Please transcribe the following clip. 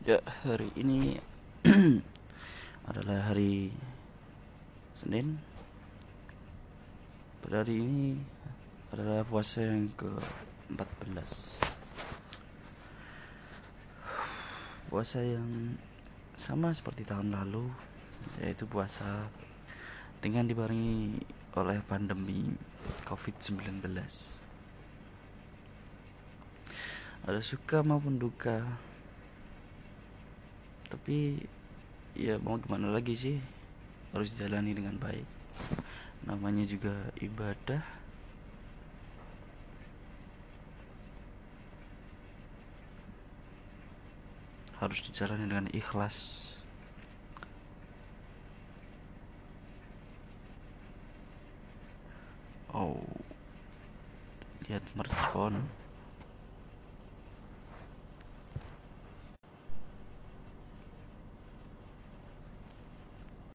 Ya, hari ini adalah hari Senin. Pada hari ini adalah puasa yang ke-14. Puasa yang sama seperti tahun lalu, yaitu puasa dengan dibarengi oleh pandemi COVID-19. Ada suka maupun duka tapi ya mau gimana lagi sih? Harus jalani dengan baik. Namanya juga ibadah. Harus dijalani dengan ikhlas. Oh lihat mercon